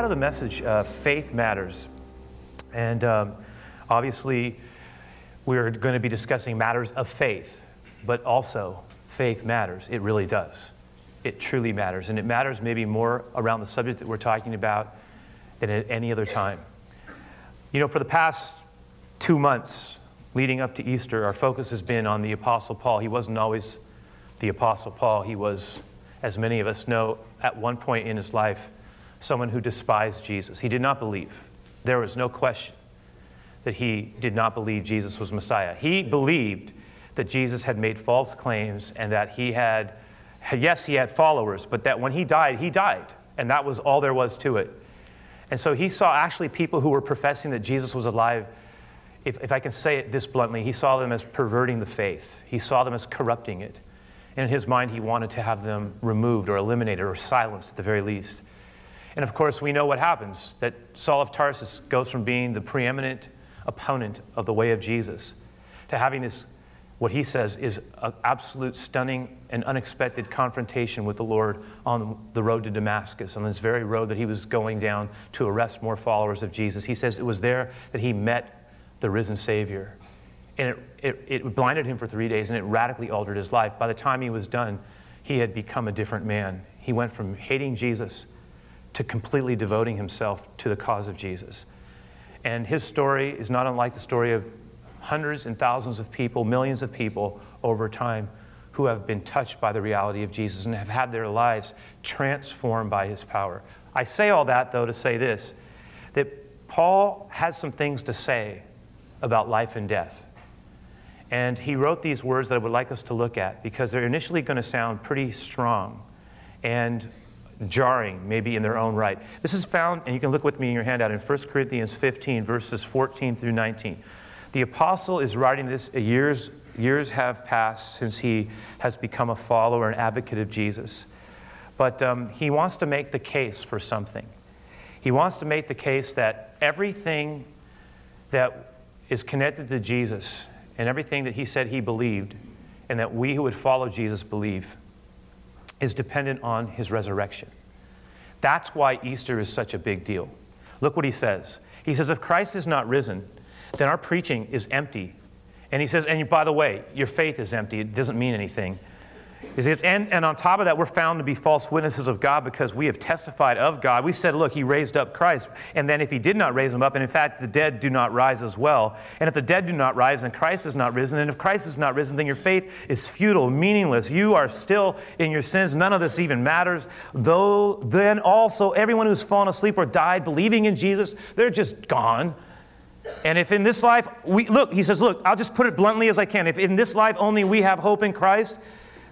know, of the message uh, Faith Matters. And um, obviously, we're going to be discussing matters of faith, but also faith matters. It really does. It truly matters. And it matters maybe more around the subject that we're talking about than at any other time. You know, for the past two months leading up to Easter, our focus has been on the Apostle Paul. He wasn't always the Apostle Paul, he was, as many of us know, at one point in his life, someone who despised Jesus. He did not believe. There was no question that he did not believe Jesus was Messiah. He believed that Jesus had made false claims and that he had, yes, he had followers, but that when he died, he died. And that was all there was to it. And so he saw actually people who were professing that Jesus was alive. If, if I can say it this bluntly, he saw them as perverting the faith, he saw them as corrupting it. And in his mind, he wanted to have them removed or eliminated or silenced at the very least. And of course, we know what happens that Saul of Tarsus goes from being the preeminent opponent of the way of Jesus to having this, what he says is an absolute stunning and unexpected confrontation with the Lord on the road to Damascus, on this very road that he was going down to arrest more followers of Jesus. He says it was there that he met the risen Savior. And it, it, it blinded him for three days and it radically altered his life. By the time he was done, he had become a different man. He went from hating Jesus to completely devoting himself to the cause of Jesus. And his story is not unlike the story of hundreds and thousands of people, millions of people over time who have been touched by the reality of Jesus and have had their lives transformed by his power. I say all that, though, to say this that Paul has some things to say about life and death. And he wrote these words that I would like us to look at because they're initially going to sound pretty strong. And jarring, maybe in their own right. This is found, and you can look with me in your handout, in 1 Corinthians 15, verses 14 through 19. The apostle is writing this years, years have passed since he has become a follower and advocate of Jesus. But um, he wants to make the case for something. He wants to make the case that everything that is connected to Jesus and everything that he said he believed, and that we who would follow Jesus believe, is dependent on his resurrection. That's why Easter is such a big deal. Look what he says. He says, If Christ is not risen, then our preaching is empty. And he says, And by the way, your faith is empty. It doesn't mean anything. And, and on top of that, we're found to be false witnesses of God because we have testified of God. We said, look, he raised up Christ. And then if he did not raise him up, and in fact, the dead do not rise as well. And if the dead do not rise, then Christ is not risen. And if Christ is not risen, then your faith is futile, meaningless. You are still in your sins. None of this even matters. Though then also everyone who's fallen asleep or died believing in Jesus, they're just gone. And if in this life, we look, he says, look, I'll just put it bluntly as I can. If in this life only we have hope in Christ,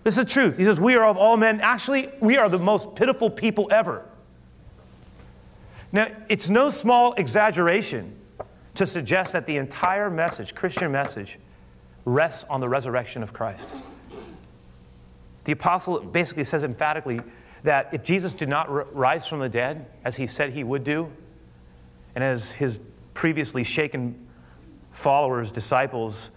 this is truth. He says, We are of all men, actually, we are the most pitiful people ever. Now, it's no small exaggeration to suggest that the entire message, Christian message, rests on the resurrection of Christ. The apostle basically says emphatically that if Jesus did not rise from the dead, as he said he would do, and as his previously shaken followers, disciples,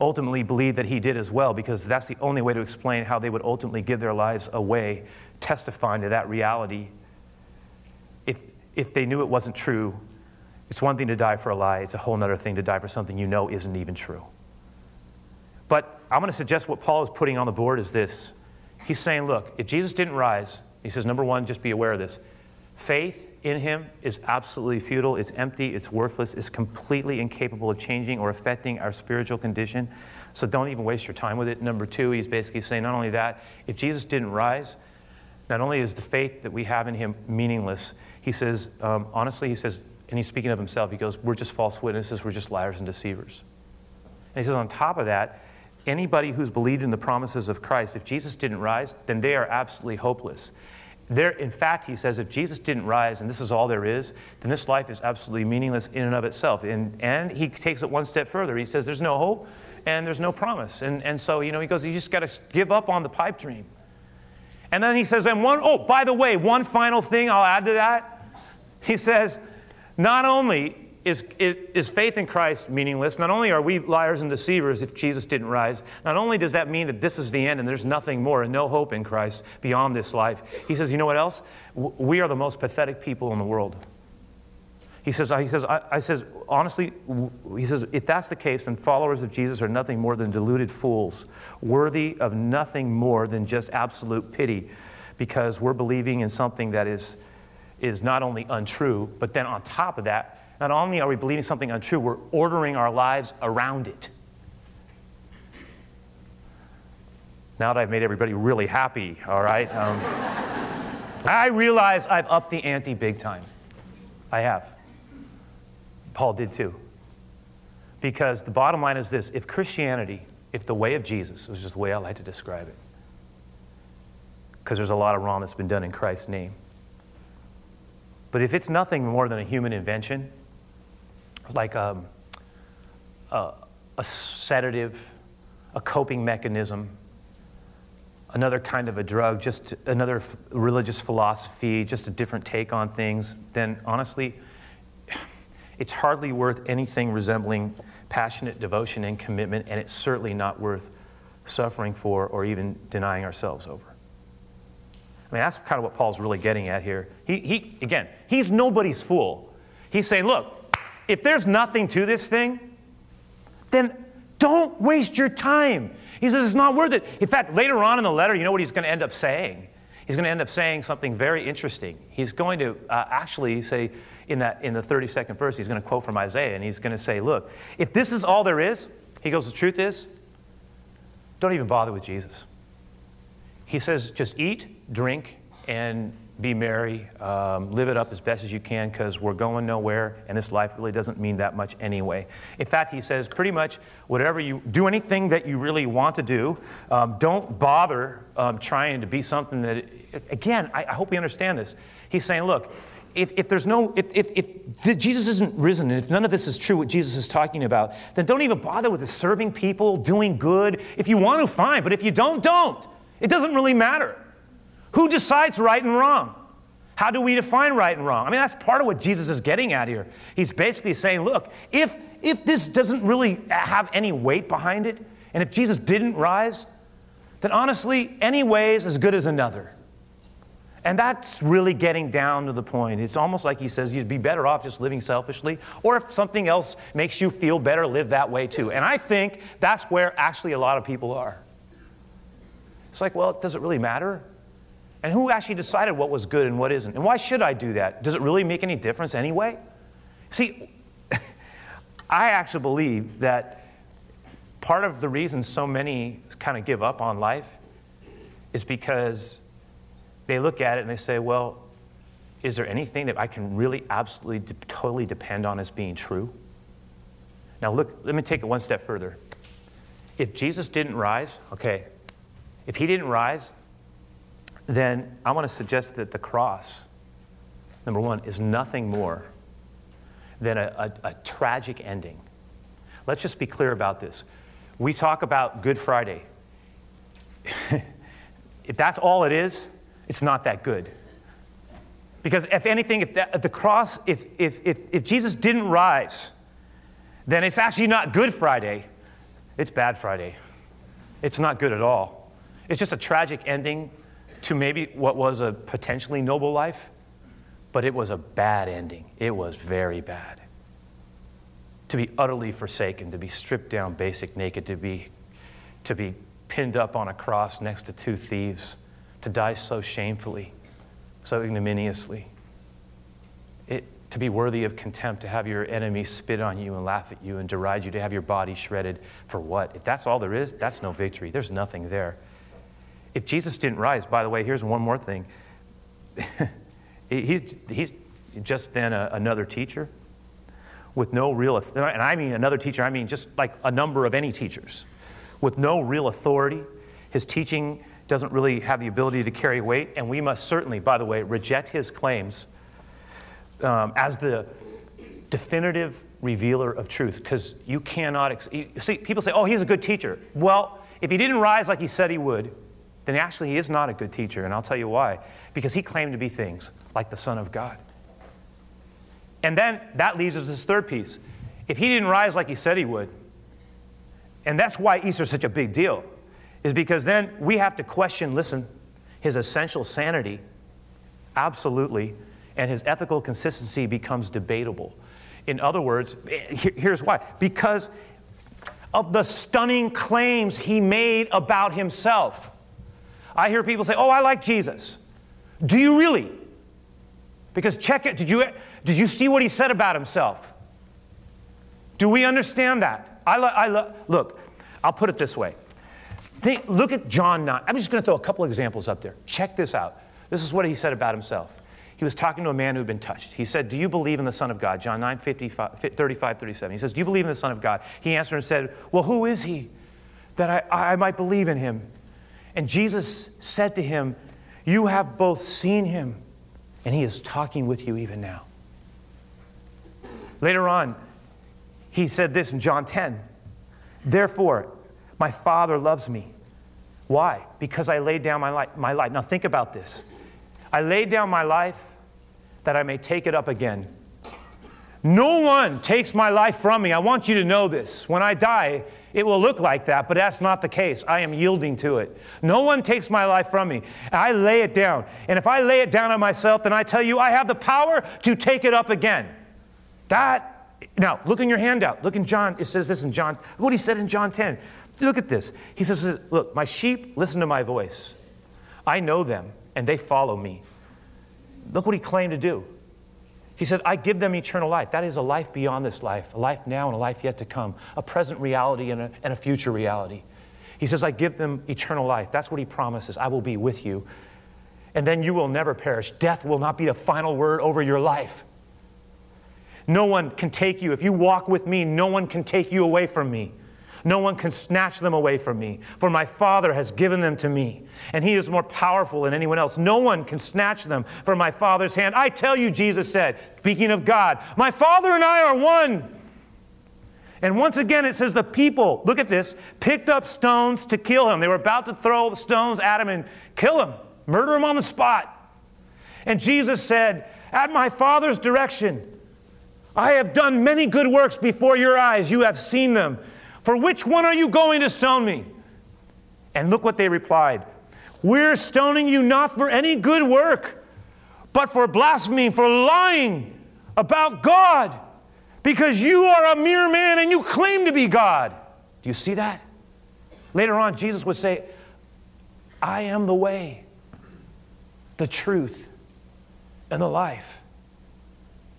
ultimately believe that he did as well, because that's the only way to explain how they would ultimately give their lives away, testifying to that reality. If, if they knew it wasn't true, it's one thing to die for a lie, it's a whole other thing to die for something you know isn't even true. But I'm going to suggest what Paul is putting on the board is this. He's saying, look, if Jesus didn't rise, he says, number one, just be aware of this. Faith in him is absolutely futile, it's empty, it's worthless, it's completely incapable of changing or affecting our spiritual condition. So don't even waste your time with it. Number two, he's basically saying not only that, if Jesus didn't rise, not only is the faith that we have in him meaningless, he says, um, honestly, he says, and he's speaking of himself, he goes, We're just false witnesses, we're just liars and deceivers. And he says, on top of that, anybody who's believed in the promises of Christ, if Jesus didn't rise, then they are absolutely hopeless. There, in fact, he says, if Jesus didn't rise and this is all there is, then this life is absolutely meaningless in and of itself. And, and he takes it one step further. He says, there's no hope and there's no promise. And, and so, you know, he goes, you just got to give up on the pipe dream. And then he says, and one, oh, by the way, one final thing I'll add to that. He says, not only is, is faith in Christ meaningless? Not only are we liars and deceivers if Jesus didn't rise, not only does that mean that this is the end and there's nothing more and no hope in Christ beyond this life, he says, you know what else? We are the most pathetic people in the world. He says, he says, I, I says, honestly, he says, if that's the case, then followers of Jesus are nothing more than deluded fools, worthy of nothing more than just absolute pity, because we're believing in something that is, is not only untrue, but then on top of that, not only are we believing something untrue, we're ordering our lives around it. Now that I've made everybody really happy, all right, um, I realize I've upped the ante big time. I have. Paul did too. Because the bottom line is this if Christianity, if the way of Jesus, which is the way I like to describe it, because there's a lot of wrong that's been done in Christ's name. But if it's nothing more than a human invention, like um, a, a sedative, a coping mechanism, another kind of a drug, just another religious philosophy, just a different take on things, then honestly, it's hardly worth anything resembling passionate devotion and commitment, and it's certainly not worth suffering for or even denying ourselves over. I mean, that's kind of what Paul's really getting at here. He, he, again, he's nobody's fool. He's saying, look, if there's nothing to this thing, then don't waste your time. He says it's not worth it. In fact, later on in the letter, you know what he's going to end up saying? He's going to end up saying something very interesting. He's going to uh, actually say, in, that, in the 32nd verse, he's going to quote from Isaiah, and he's going to say, Look, if this is all there is, he goes, The truth is, don't even bother with Jesus. He says, Just eat, drink, and be merry. Um, live it up as best as you can because we're going nowhere, and this life really doesn't mean that much anyway. In fact, he says, pretty much whatever you do, anything that you really want to do, um, don't bother um, trying to be something that, again, I, I hope we understand this. He's saying, Look, if, if there's no, if, if, if Jesus isn't risen, and if none of this is true, what Jesus is talking about, then don't even bother with the serving people, doing good. If you want to, fine, but if you don't, don't. It doesn't really matter. Who decides right and wrong? How do we define right and wrong? I mean, that's part of what Jesus is getting at here. He's basically saying, look, if, if this doesn't really have any weight behind it, and if Jesus didn't rise, then honestly, any way is as good as another. And that's really getting down to the point. It's almost like he says you'd be better off just living selfishly, or if something else makes you feel better, live that way too. And I think that's where actually a lot of people are. It's like, well, does it really matter? And who actually decided what was good and what isn't? And why should I do that? Does it really make any difference anyway? See, I actually believe that part of the reason so many kind of give up on life is because they look at it and they say, well, is there anything that I can really absolutely de- totally depend on as being true? Now, look, let me take it one step further. If Jesus didn't rise, okay, if he didn't rise, then I want to suggest that the cross, number one, is nothing more than a, a, a tragic ending. Let's just be clear about this. We talk about Good Friday. if that's all it is, it's not that good. Because if anything, if, that, if the cross, if, if, if, if Jesus didn't rise, then it's actually not Good Friday, it's Bad Friday. It's not good at all. It's just a tragic ending to maybe what was a potentially noble life, but it was a bad ending. It was very bad. To be utterly forsaken, to be stripped down, basic naked, to be, to be pinned up on a cross next to two thieves to die so shamefully, so ignominiously. It, to be worthy of contempt, to have your enemies spit on you and laugh at you and deride you, to have your body shredded for what? If that's all there is, that's no victory. There's nothing there. If Jesus didn't rise, by the way, here's one more thing. he's, he's just then a, another teacher with no real, and I mean another teacher, I mean just like a number of any teachers, with no real authority. His teaching doesn't really have the ability to carry weight, and we must certainly, by the way, reject his claims um, as the definitive revealer of truth because you cannot ex- see people say oh he's a good teacher well if he didn't rise like he said he would then actually he is not a good teacher and i'll tell you why because he claimed to be things like the son of god And then that leads us to this third piece. If he didn't rise like he said he would, and that's why Easter is such a big deal, is because then we have to question, listen, his essential sanity, absolutely, and his ethical consistency becomes debatable. In other words, here's why because of the stunning claims he made about himself. I hear people say, Oh, I like Jesus. Do you really? Because check it. Did you, did you see what he said about himself? Do we understand that? I, lo- I lo- look, I'll put it this way. Think, look at John 9. I'm just going to throw a couple examples up there. Check this out. This is what he said about himself. He was talking to a man who had been touched. He said, Do you believe in the Son of God? John 9, 55, 35, 37. He says, Do you believe in the Son of God? He answered and said, Well, who is he that I, I might believe in him? And Jesus said to him, You have both seen him, and he is talking with you even now. Later on, he said this in John 10 Therefore, my Father loves me. Why? Because I laid down my life, my life. Now think about this. I laid down my life that I may take it up again. No one takes my life from me. I want you to know this. When I die, it will look like that, but that's not the case. I am yielding to it. No one takes my life from me. I lay it down. And if I lay it down on myself, then I tell you, I have the power to take it up again. That now, look in your handout. Look in John. It says this in John. Look what he said in John 10. Look at this. He says, Look, my sheep listen to my voice. I know them, and they follow me. Look what he claimed to do. He said, I give them eternal life. That is a life beyond this life, a life now and a life yet to come, a present reality and a, and a future reality. He says, I give them eternal life. That's what he promises. I will be with you. And then you will never perish. Death will not be the final word over your life. No one can take you. If you walk with me, no one can take you away from me. No one can snatch them away from me, for my Father has given them to me, and He is more powerful than anyone else. No one can snatch them from my Father's hand. I tell you, Jesus said, speaking of God, my Father and I are one. And once again, it says the people, look at this, picked up stones to kill him. They were about to throw stones at him and kill him, murder him on the spot. And Jesus said, At my Father's direction, I have done many good works before your eyes. You have seen them. For which one are you going to stone me? And look what they replied We're stoning you not for any good work, but for blasphemy, for lying about God, because you are a mere man and you claim to be God. Do you see that? Later on, Jesus would say, I am the way, the truth, and the life.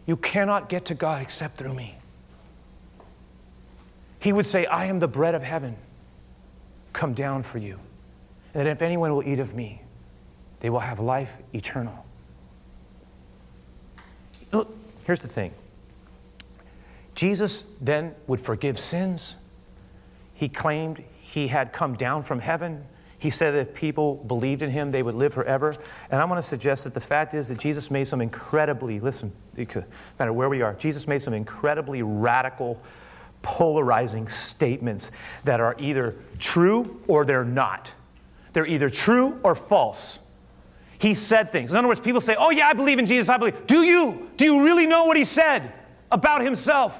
You cannot get to God except through me. He would say, I am the bread of heaven, come down for you. And that if anyone will eat of me, they will have life eternal. Look, here's the thing Jesus then would forgive sins. He claimed he had come down from heaven. He said that if people believed in him, they would live forever. And I want to suggest that the fact is that Jesus made some incredibly, listen, no matter where we are, Jesus made some incredibly radical, polarizing statements that are either true or they're not. They're either true or false. He said things. In other words, people say, Oh, yeah, I believe in Jesus, I believe. Do you? Do you really know what he said about himself?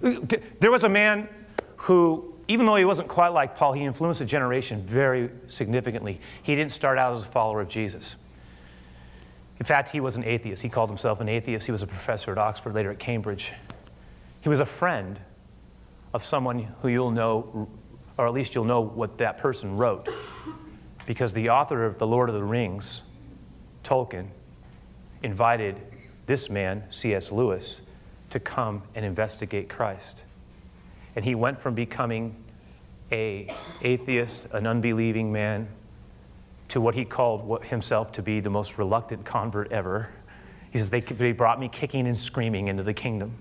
There was a man who even though he wasn't quite like Paul, he influenced a generation very significantly. He didn't start out as a follower of Jesus. In fact, he was an atheist. He called himself an atheist. He was a professor at Oxford, later at Cambridge. He was a friend of someone who you'll know, or at least you'll know what that person wrote, because the author of The Lord of the Rings, Tolkien, invited this man, C.S. Lewis, to come and investigate Christ. And he went from becoming a atheist, an unbelieving man, to what he called himself to be the most reluctant convert ever. He says, they, they brought me kicking and screaming into the kingdom.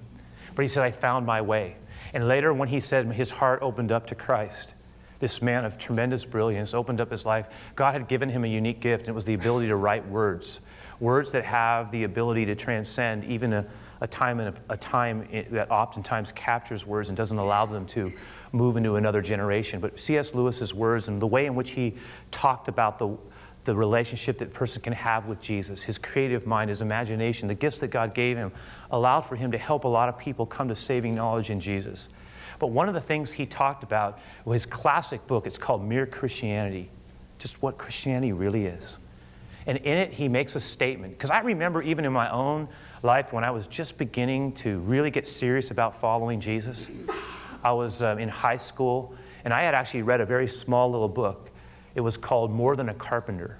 But he said, I found my way. And later, when he said his heart opened up to Christ, this man of tremendous brilliance opened up his life. God had given him a unique gift, and it was the ability to write words. Words that have the ability to transcend even a, a time, in a, a time that oftentimes captures words and doesn't allow them to move into another generation. But C.S. Lewis's words and the way in which he talked about the, the relationship that person can have with Jesus, his creative mind, his imagination, the gifts that God gave him, allowed for him to help a lot of people come to saving knowledge in Jesus. But one of the things he talked about was his classic book. It's called Mere Christianity, just what Christianity really is. And in it, he makes a statement. Because I remember even in my own life when I was just beginning to really get serious about following Jesus, I was um, in high school, and I had actually read a very small little book it was called More Than a Carpenter.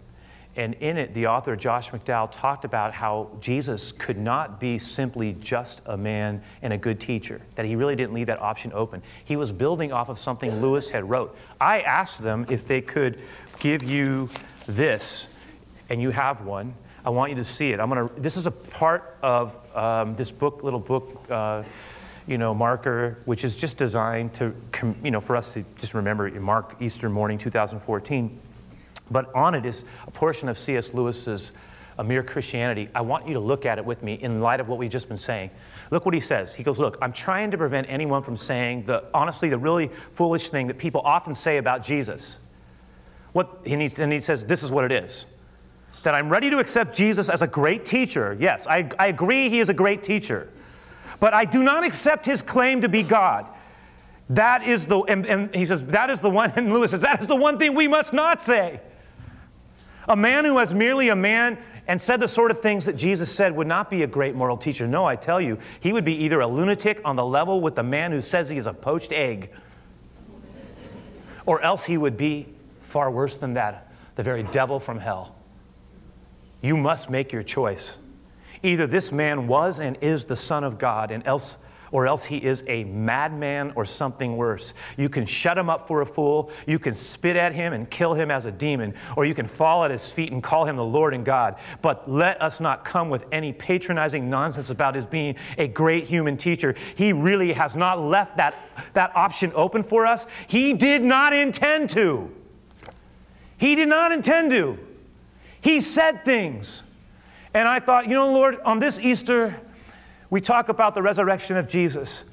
And in it, the author, Josh McDowell, talked about how Jesus could not be simply just a man and a good teacher, that he really didn't leave that option open. He was building off of something Lewis had wrote. I asked them if they could give you this, and you have one. I want you to see it. I'm gonna, this is a part of um, this book, little book. Uh, you know, marker, which is just designed to, you know, for us to just remember mark Easter morning 2014. But on it is a portion of C.S. Lewis's A Mere Christianity. I want you to look at it with me in light of what we've just been saying. Look what he says. He goes, Look, I'm trying to prevent anyone from saying the, honestly, the really foolish thing that people often say about Jesus. What he needs, and he says, This is what it is. That I'm ready to accept Jesus as a great teacher. Yes, I, I agree he is a great teacher but I do not accept his claim to be God. That is the, and, and he says, that is the one, and Lewis says, that is the one thing we must not say. A man who was merely a man and said the sort of things that Jesus said would not be a great moral teacher. No, I tell you, he would be either a lunatic on the level with the man who says he is a poached egg, or else he would be far worse than that, the very devil from hell. You must make your choice. Either this man was and is the Son of God, and else or else he is a madman or something worse. You can shut him up for a fool, you can spit at him and kill him as a demon, or you can fall at his feet and call him the Lord and God. But let us not come with any patronizing nonsense about his being a great human teacher. He really has not left that, that option open for us. He did not intend to. He did not intend to. He said things. And I thought, you know, Lord, on this Easter, we talk about the resurrection of Jesus.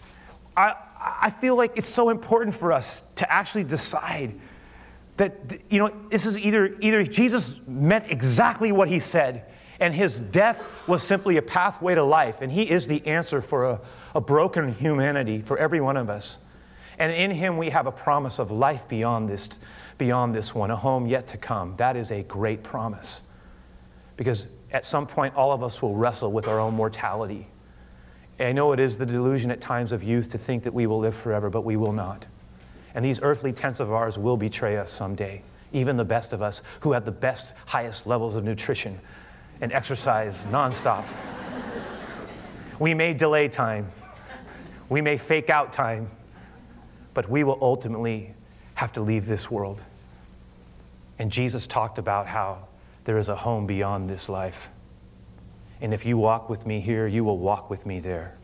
I, I feel like it's so important for us to actually decide that, you know, this is either, either Jesus meant exactly what he said, and his death was simply a pathway to life, and he is the answer for a, a broken humanity for every one of us. And in him we have a promise of life beyond this, beyond this one, a home yet to come. That is a great promise. Because at some point, all of us will wrestle with our own mortality. I know it is the delusion at times of youth to think that we will live forever, but we will not. And these earthly tents of ours will betray us someday, even the best of us who have the best, highest levels of nutrition and exercise nonstop. we may delay time, we may fake out time, but we will ultimately have to leave this world. And Jesus talked about how there is a home beyond this life. And if you walk with me here, you will walk with me there.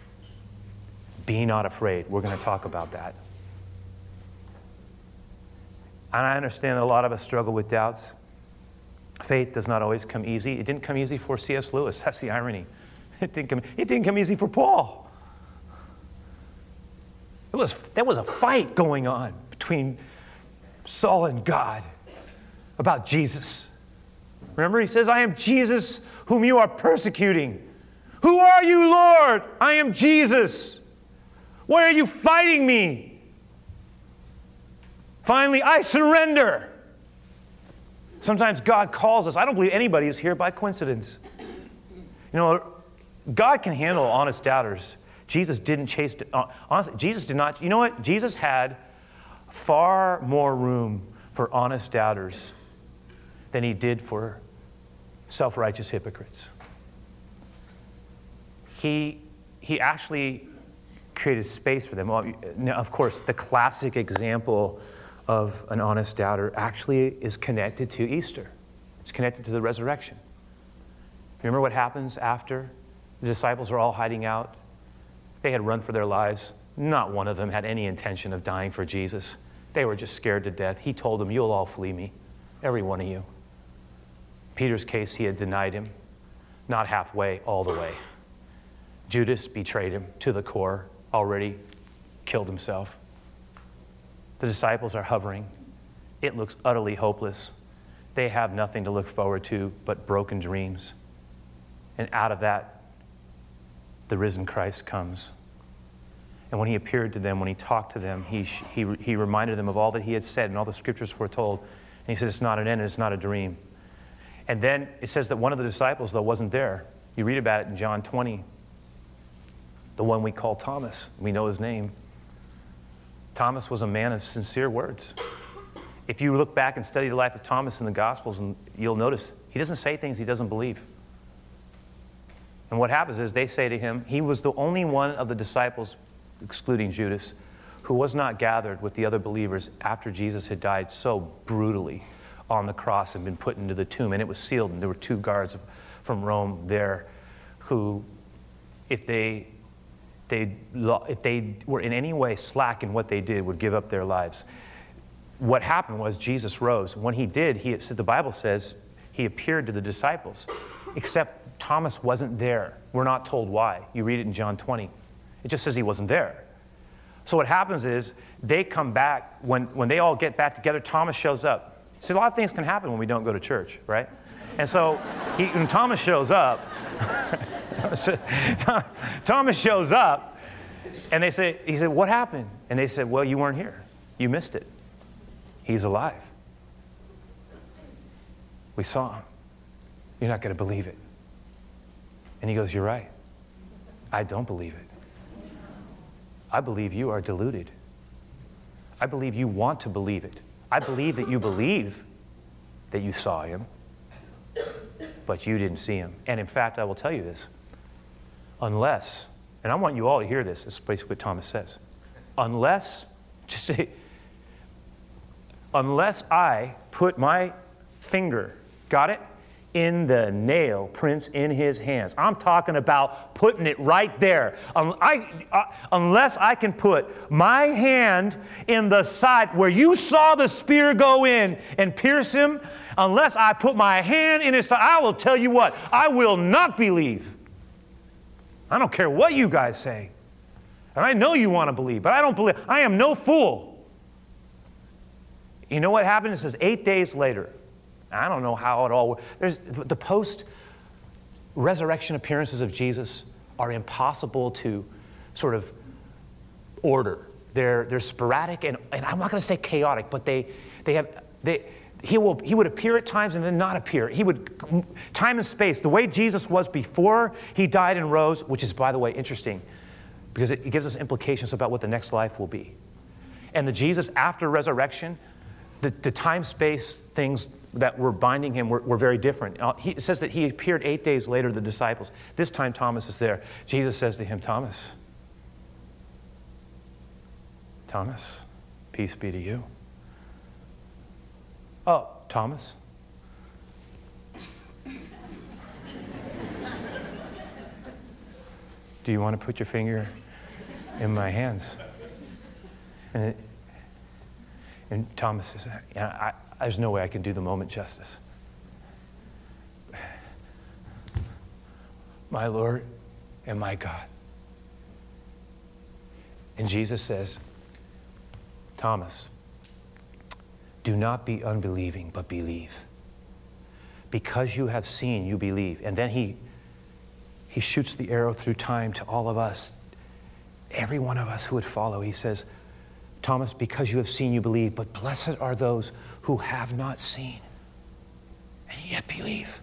Be not afraid. We're going to talk about that. And I understand a lot of us struggle with doubts. Faith does not always come easy. It didn't come easy for C.S. Lewis. That's the irony. It didn't come, it didn't come easy for Paul. It was, there was a fight going on between Saul and God about Jesus. Remember, he says, I am Jesus whom you are persecuting. Who are you, Lord? I am Jesus. Why are you fighting me? Finally, I surrender. Sometimes God calls us. I don't believe anybody is here by coincidence. You know, God can handle honest doubters. Jesus didn't chase, uh, honestly, Jesus did not, you know what? Jesus had far more room for honest doubters than he did for self righteous hypocrites. He, he actually created space for them. Now, of course, the classic example of an honest doubter actually is connected to Easter, it's connected to the resurrection. Remember what happens after the disciples are all hiding out? They had run for their lives. Not one of them had any intention of dying for Jesus. They were just scared to death. He told them, You'll all flee me, every one of you. Peter's case, he had denied him, not halfway, all the way. Judas betrayed him to the core, already killed himself. The disciples are hovering. It looks utterly hopeless. they have nothing to look forward to but broken dreams. And out of that, the risen Christ comes. And when he appeared to them, when he talked to them, he, he, he reminded them of all that he had said and all the scriptures foretold. And he said, It's not an end, it's not a dream. And then it says that one of the disciples, though, wasn't there. You read about it in John 20. The one we call Thomas. We know his name. Thomas was a man of sincere words. If you look back and study the life of Thomas in the Gospels, and you'll notice he doesn't say things he doesn't believe. And what happens is they say to him, he was the only one of the disciples, excluding Judas, who was not gathered with the other believers after Jesus had died so brutally on the cross and been put into the tomb. And it was sealed, and there were two guards from Rome there who, if they, they, if they were in any way slack in what they did, would give up their lives. What happened was Jesus rose. When he did, he, the Bible says he appeared to the disciples, except Thomas wasn't there. We're not told why. You read it in John 20. It just says he wasn't there. So what happens is they come back, when, when they all get back together, Thomas shows up. See, a lot of things can happen when we don't go to church, right? And so he, when Thomas shows up, Thomas shows up, and they say, he said, what happened? And they said, well, you weren't here. You missed it. He's alive. We saw him. You're not going to believe it. And he goes, You're right. I don't believe it. I believe you are deluded. I believe you want to believe it. I believe that you believe that you saw him, but you didn't see him. And in fact, I will tell you this unless, and I want you all to hear this, this is basically what Thomas says. Unless, just say, unless I put my finger, got it? In the nail prints in his hands. I'm talking about putting it right there. Um, I, uh, unless I can put my hand in the side where you saw the spear go in and pierce him, unless I put my hand in his side, I will tell you what, I will not believe. I don't care what you guys say. And I know you want to believe, but I don't believe. I am no fool. You know what happened? It says eight days later. I don't know how it all. There's, the post resurrection appearances of Jesus are impossible to sort of order. They're, they're sporadic and, and I'm not going to say chaotic, but they, they have, they, he, will, he would appear at times and then not appear. He would, time and space, the way Jesus was before he died and rose, which is, by the way, interesting because it, it gives us implications about what the next life will be. And the Jesus after resurrection, the, the time space things that were binding him were, were very different. Uh, he, says that he appeared eight days later to the disciples. This time Thomas is there. Jesus says to him, Thomas, Thomas, peace be to you. Oh, Thomas. Do you want to put your finger in my hands? And, it, and Thomas says, I, there's no way I can do the moment justice. My Lord and my God. And Jesus says, Thomas, do not be unbelieving, but believe. Because you have seen, you believe. And then he, he shoots the arrow through time to all of us, every one of us who would follow. He says, Thomas, because you have seen, you believe, but blessed are those who have not seen and yet believe.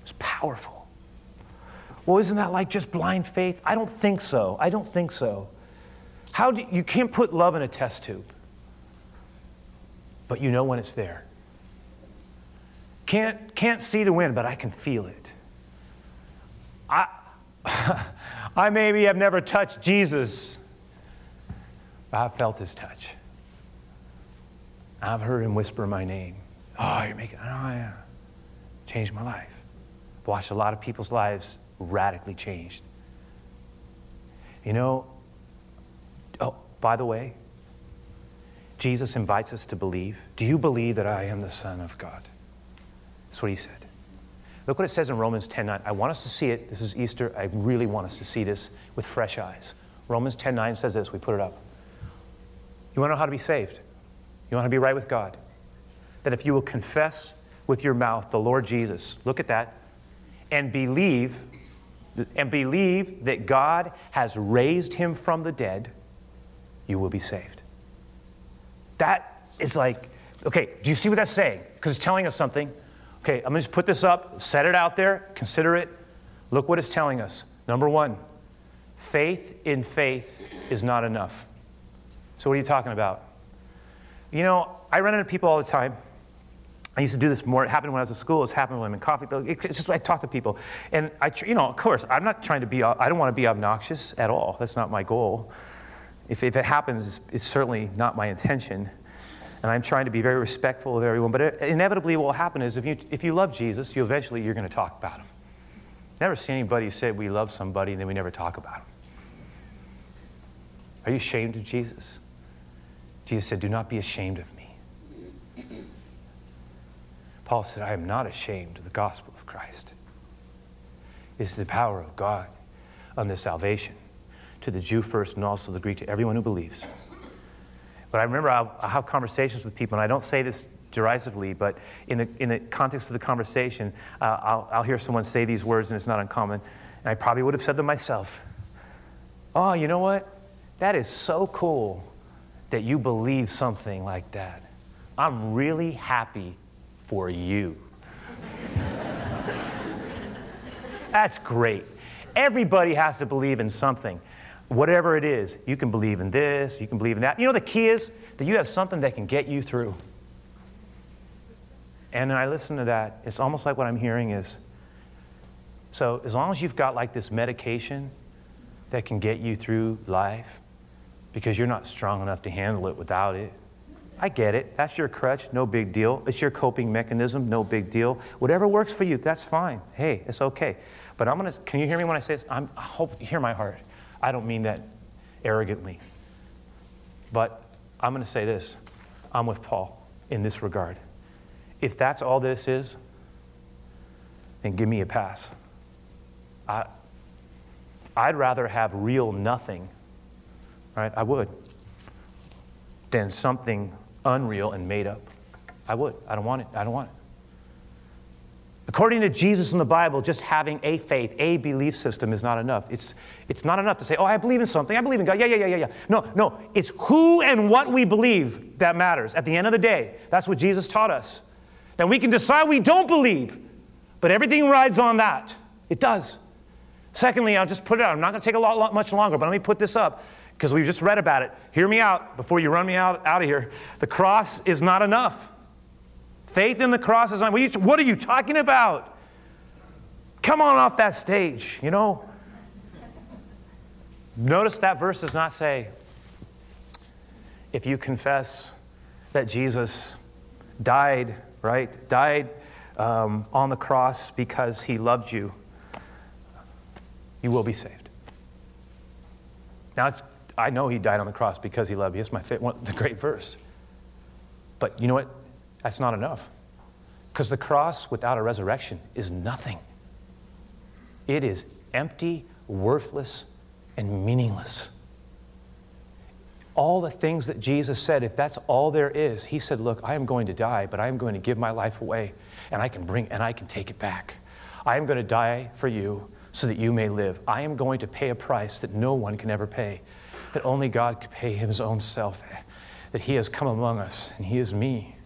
It's powerful. Well, isn't that like just blind faith? I don't think so. I don't think so. How do you can't put love in a test tube, but you know when it's there. Can't can't see the wind, but I can feel it. I I maybe have never touched Jesus, I've felt his touch. I've heard him whisper my name. Oh, you're making, oh, yeah. Changed my life. I've watched a lot of people's lives radically changed. You know, oh, by the way, Jesus invites us to believe. Do you believe that I am the Son of God? That's what he said. Look what it says in Romans 10 9. I want us to see it. This is Easter. I really want us to see this with fresh eyes. Romans 10 9 says this. We put it up. You want to know how to be saved? You want to be right with God? that if you will confess with your mouth the Lord Jesus, look at that, and believe and believe that God has raised him from the dead, you will be saved. That is like, okay, do you see what that's saying? Because it's telling us something. Okay, I'm gonna just put this up, set it out there, consider it. Look what it's telling us. Number one, faith in faith is not enough. So, what are you talking about? You know, I run into people all the time I used to do this more. It happened when I was in school. It's happened when I'm in coffee. It's just I talk to people, and I, you know, of course, I'm not trying to be. I don't want to be obnoxious at all. That's not my goal. If, if it happens, it's certainly not my intention. And I'm trying to be very respectful of everyone. But it, inevitably, what will happen is if you if you love Jesus, you eventually you're going to talk about him. Never see anybody say we love somebody and then we never talk about him. Are you ashamed of Jesus? Jesus said, "Do not be ashamed of me." Paul said, I am not ashamed of the gospel of Christ. It's the power of God unto salvation to the Jew first and also the Greek, to everyone who believes. But I remember I'll have conversations with people, and I don't say this derisively, but in the, in the context of the conversation, uh, I'll, I'll hear someone say these words, and it's not uncommon. And I probably would have said them myself. Oh, you know what? That is so cool that you believe something like that. I'm really happy for you. That's great. Everybody has to believe in something. Whatever it is, you can believe in this, you can believe in that. You know, the key is that you have something that can get you through. And I listen to that, it's almost like what I'm hearing is so, as long as you've got like this medication that can get you through life because you're not strong enough to handle it without it, I get it. That's your crutch, no big deal. It's your coping mechanism, no big deal. Whatever works for you, that's fine. Hey, it's okay. But I'm gonna, can you hear me when I say this? I'm, I hope, you hear my heart. I don't mean that arrogantly. But I'm gonna say this I'm with Paul in this regard. If that's all this is, then give me a pass. I, I'd rather have real nothing, right? I would, than something unreal and made up. I would. I don't want it. I don't want it. According to Jesus in the Bible, just having a faith, a belief system is not enough. It's, it's not enough to say, oh, I believe in something. I believe in God. Yeah, yeah, yeah, yeah, yeah. No, no. It's who and what we believe that matters. At the end of the day, that's what Jesus taught us. Now, we can decide we don't believe, but everything rides on that. It does. Secondly, I'll just put it out. I'm not going to take a lot, lot much longer, but let me put this up because we've just read about it. Hear me out before you run me out, out of here. The cross is not enough. Faith in the cross is not. You, what are you talking about? Come on off that stage, you know? Notice that verse does not say, if you confess that Jesus died, right? Died um, on the cross because he loved you, you will be saved. Now, it's I know he died on the cross because he loved me. It's my favorite, the great verse. But you know what? That's not enough. Because the cross without a resurrection is nothing. It is empty, worthless, and meaningless. All the things that Jesus said, if that's all there is, he said, Look, I am going to die, but I am going to give my life away, and I can bring and I can take it back. I am going to die for you so that you may live. I am going to pay a price that no one can ever pay that only God could pay his own self, that he has come among us and he is me.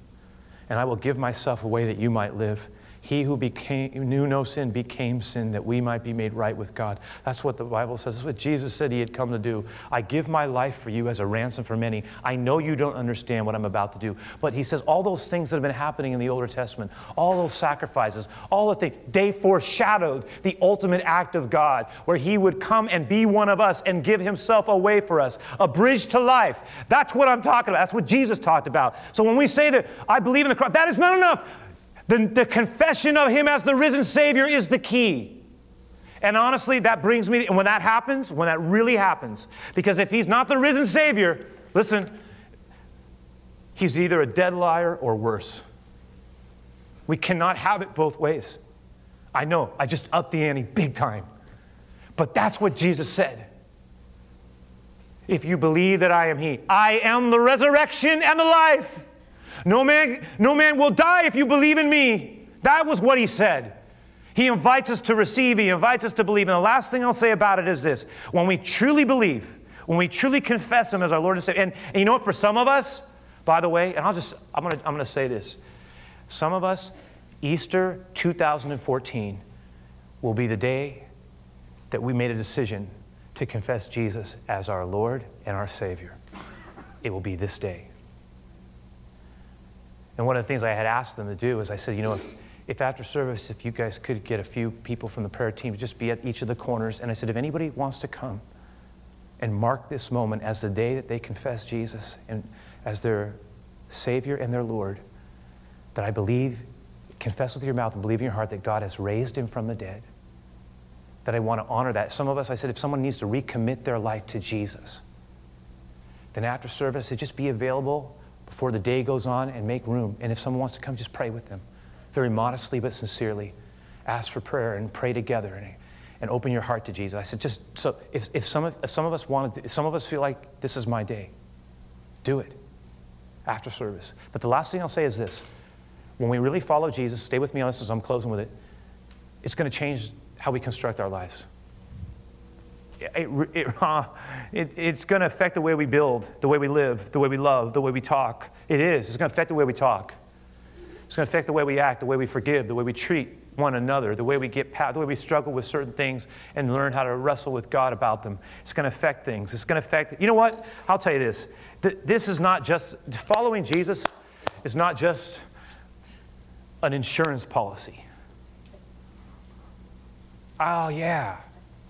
And I will give myself away that you might live. He who became, knew no sin became sin that we might be made right with God. That's what the Bible says. That's what Jesus said he had come to do. I give my life for you as a ransom for many. I know you don't understand what I'm about to do. But he says all those things that have been happening in the Older Testament, all those sacrifices, all the things, they foreshadowed the ultimate act of God where he would come and be one of us and give himself away for us, a bridge to life. That's what I'm talking about. That's what Jesus talked about. So when we say that I believe in the cross, that is not enough. The, the confession of Him as the risen Savior is the key. And honestly, that brings me, and when that happens, when that really happens, because if He's not the risen Savior, listen, He's either a dead liar or worse. We cannot have it both ways. I know, I just upped the ante big time. But that's what Jesus said. If you believe that I am He, I am the resurrection and the life. No man, no man will die if you believe in me. That was what he said. He invites us to receive, he invites us to believe. And the last thing I'll say about it is this when we truly believe, when we truly confess him as our Lord and Savior, and, and you know what, for some of us, by the way, and I'll just, I'm gonna, I'm gonna say this. Some of us, Easter 2014 will be the day that we made a decision to confess Jesus as our Lord and our Savior. It will be this day. And one of the things I had asked them to do is I said, you know, if, if after service, if you guys could get a few people from the prayer team to just be at each of the corners, and I said, if anybody wants to come and mark this moment as the day that they confess Jesus and as their Savior and their Lord, that I believe, confess with your mouth and believe in your heart that God has raised him from the dead, that I want to honor that. Some of us, I said, if someone needs to recommit their life to Jesus, then after service, it just be available before the day goes on and make room. And if someone wants to come, just pray with them very modestly but sincerely. Ask for prayer and pray together and, and open your heart to Jesus. I said, just so if, if, some, of, if some of us wanted to, if some of us feel like this is my day, do it after service. But the last thing I'll say is this when we really follow Jesus, stay with me on this as I'm closing with it, it's going to change how we construct our lives. It, it, uh, it, it's going to affect the way we build, the way we live, the way we love, the way we talk. It is. It's going to affect the way we talk. It's going to affect the way we act, the way we forgive, the way we treat one another, the way we get past, the way we struggle with certain things and learn how to wrestle with God about them. It's going to affect things. It's going to affect, you know what? I'll tell you this. This is not just, following Jesus is not just an insurance policy. Oh, yeah,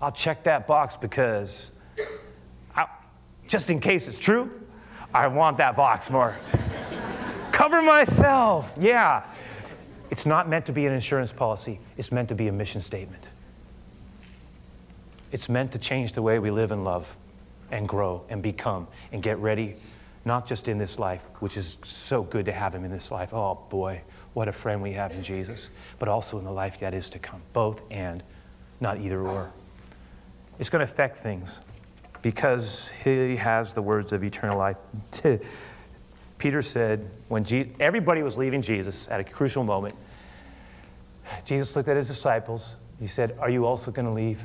I'll check that box because I, just in case it's true, I want that box marked cover myself. Yeah. It's not meant to be an insurance policy, it's meant to be a mission statement. It's meant to change the way we live and love and grow and become and get ready, not just in this life, which is so good to have Him in this life. Oh boy, what a friend we have in Jesus, but also in the life that is to come. Both and, not either or. It's going to affect things because He has the words of eternal life. Peter said, when Je- everybody was leaving Jesus at a crucial moment, Jesus looked at his disciples. He said, Are you also going to leave?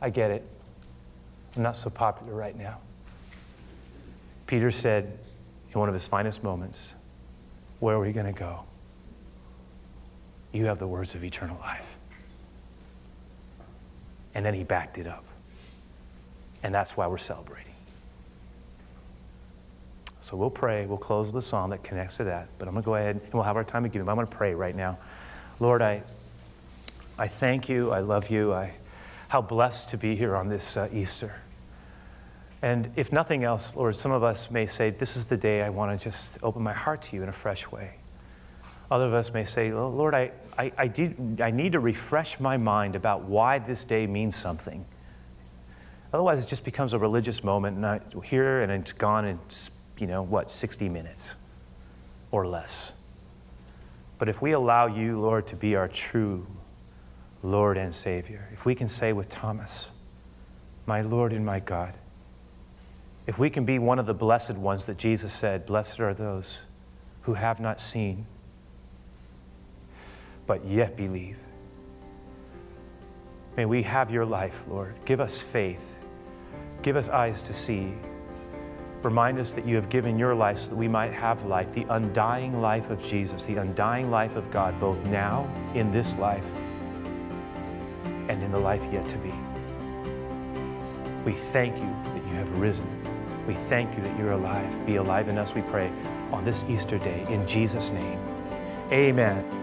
I get it. I'm not so popular right now. Peter said, in one of his finest moments, Where are we going to go? You have the words of eternal life. And then he backed it up. And that's why we're celebrating. So we'll pray. We'll close with a song that connects to that. But I'm going to go ahead and we'll have our time of giving. I'm going to pray right now. Lord, I, I thank you. I love you. I, how blessed to be here on this uh, Easter. And if nothing else, Lord, some of us may say, This is the day I want to just open my heart to you in a fresh way. Other of us may say, Lord, I, I, I, did, I need to refresh my mind about why this day means something. Otherwise, it just becomes a religious moment, and I here and it's gone, in, you know, what, 60 minutes or less. But if we allow you, Lord, to be our true Lord and Savior, if we can say with Thomas, My Lord and my God, if we can be one of the blessed ones that Jesus said, Blessed are those who have not seen, but yet believe. May we have your life, Lord. Give us faith. Give us eyes to see. Remind us that you have given your life so that we might have life, the undying life of Jesus, the undying life of God, both now in this life and in the life yet to be. We thank you that you have risen. We thank you that you're alive. Be alive in us, we pray, on this Easter day. In Jesus' name, amen.